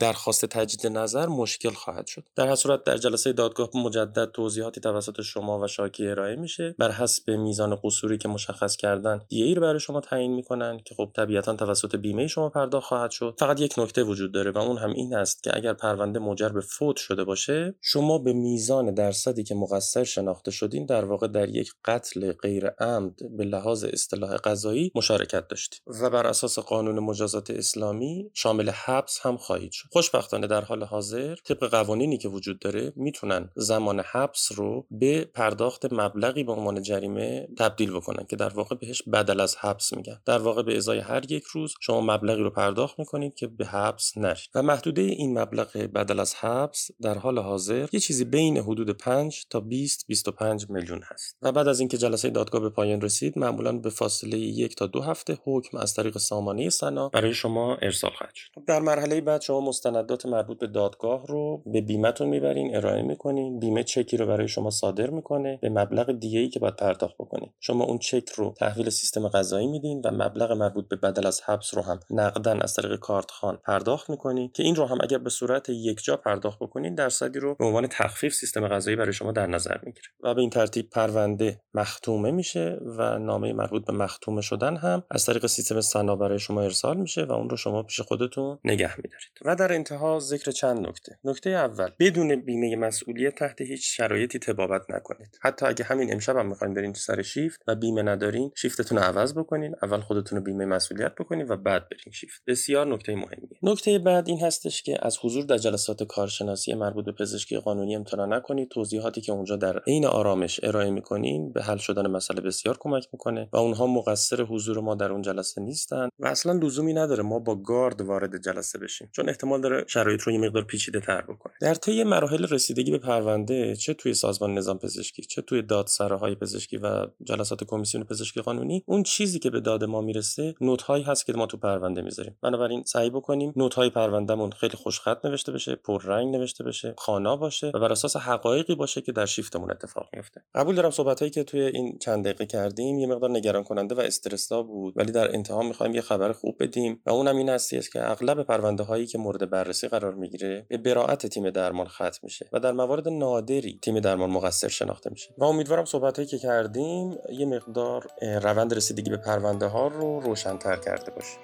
درخواست تجدید نظر مشکل خواهد شد. در هر صورت در جلسه دادگاه مجدد توضیحاتی توسط شما و شاکی ارائه میشه. بر حسب میزان قصوری که مشخص کردن دیه رو برای شما تعیین می‌کنن که خب طبیعتا توسط بیمه شما پرداخت خواهد شد. فقط یک نکته وجود داره و اون هم این است که اگر پرونده موجر به فوت شده باشه شما به میزان درصدی که مقصر شناخته شدین در واقع در یک قتل غیر عمد به لحاظ اصطلاح قضایی مشارکت داشتید و بر اساس قانون مجازات اسلامی شامل حبس هم خواهید شد. خوشبختانه در حال حاضر طبق قوانینی که وجود داره می‌تونن زمان حبس رو به پرداخت مبلغی به عنوان جریمه تبدیل بکنن که در واقع بهش بدل از حبس میگن. در واقع به ازای هر یک روز شما مبلغی رو پرداخت می‌کنید که به حبس نرید و محدوده این مبلغ بدل از حبس در حال حاضر یه چیزی بین حدود 5 تا 20 25 میلیون هست. و بعد از اینکه جلسه دادگاه به پایان رسید معمولا به فاصله یک تا دو هفته حکم از طریق سامانه سنا برای شما ارسال خواهد شد. در مرحله بعد شما مستندات مربوط به دادگاه رو به بیمهتون می‌برین ارائه می‌کنین. بیمه چکی رو برای شما صادر می‌کنه. به مبلغ دیگه ای که باید پرداخت بکنین. شما اون چک رو تحویل سیستم قضایی میدین و مبلغ مربوط به بدل از حبس رو هم نقدا از طریق کارت خان پرداخت می‌کنین که این رو هم اگر به صورت یکجا پرداخت بکنین درصدی رو به عنوان تخفیف سیستم قضایی برای شما در نظر می‌گیره. و به این ترتیب پرونده مختومه میشه و نامه مربوط به مختومه شدن هم از طریق سیستم سنا برای شما ارسال میشه و اون رو شما پیش خودتون نگه میدارید. و در انتها ذکر چند نکته. نکته اول بدون بیمه مسئولیت تحت هیچ شرایطی تبابت نکنید. حتی اگه همین امشب هم می‌خواین برین سر شیفت و بیمه ندارین شیفتتون رو عوض بکنین. اول خودتون رو بیمه مسئولیت بکنین و بعد برین شیفت. بسیار نکته مهمیه. نکته بعد این هستش که از حضور در جلسات کارشناسی مربوط به پزشکی قانونی امتناع نکنید. توضیحاتی که اونجا در عین آرامش ارائه می‌کنین به حل شدن مسئله بسیار کمک می‌کنه و اونها مقصر حضور ما در اون جلسه نیستن و اصلا لزومی نداره ما با گارد وارد جلسه بشیم. احتمال داره شرایط رو یه مقدار پیچیده تر بکنه در طی مراحل رسیدگی به پرونده چه توی سازمان نظام پزشکی چه توی دادسراهای پزشکی و جلسات کمیسیون پزشکی قانونی اون چیزی که به داد ما می‌رسه نوت هایی هست که ما تو پرونده می‌ذاریم. بنابراین سعی بکنیم نوت های پروندهمون خیلی خوشخط نوشته بشه پررنگ نوشته بشه خانا باشه و بر اساس حقایقی باشه که در شیفتمون اتفاق میفته قبول دارم صحبت هایی که توی این چند دقیقه کردیم یه مقدار نگران کننده و استرسا بود ولی در انتها می‌خوایم یه خبر خوب بدیم و اونم این هستی است که اغلب پرونده هایی مورد بررسی قرار می‌گیره به براعت تیم درمان ختم میشه و در موارد نادری تیم درمان مقصر شناخته میشه. و امیدوارم صحبت که کردیم یه مقدار روند رسیدگی به پرونده ها رو روشنتر کرده باشه.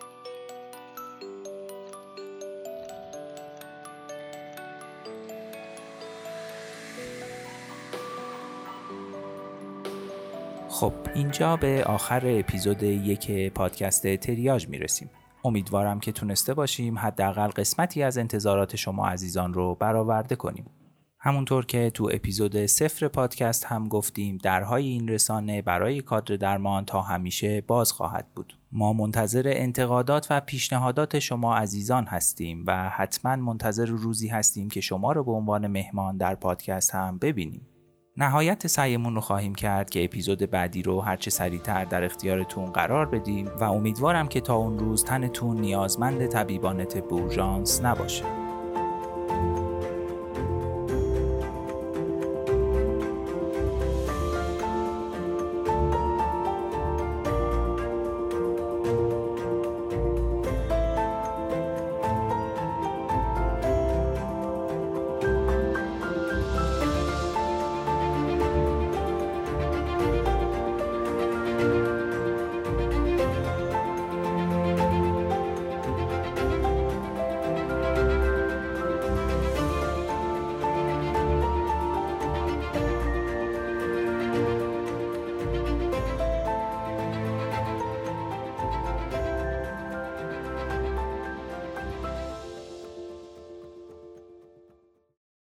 خب اینجا به آخر اپیزود یک پادکست تریاج می‌رسیم. امیدوارم که تونسته باشیم حداقل قسمتی از انتظارات شما عزیزان رو برآورده کنیم. همونطور که تو اپیزود صفر پادکست هم گفتیم درهای این رسانه برای کادر درمان تا همیشه باز خواهد بود. ما منتظر انتقادات و پیشنهادات شما عزیزان هستیم و حتما منتظر روزی هستیم که شما رو به عنوان مهمان در پادکست هم ببینیم. نهایت سعیمون رو خواهیم کرد که اپیزود بعدی رو هرچه سریعتر در اختیارتون قرار بدیم و امیدوارم که تا اون روز تنتون نیازمند طبیبانت بورژانس نباشه.